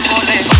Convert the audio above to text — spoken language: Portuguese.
na.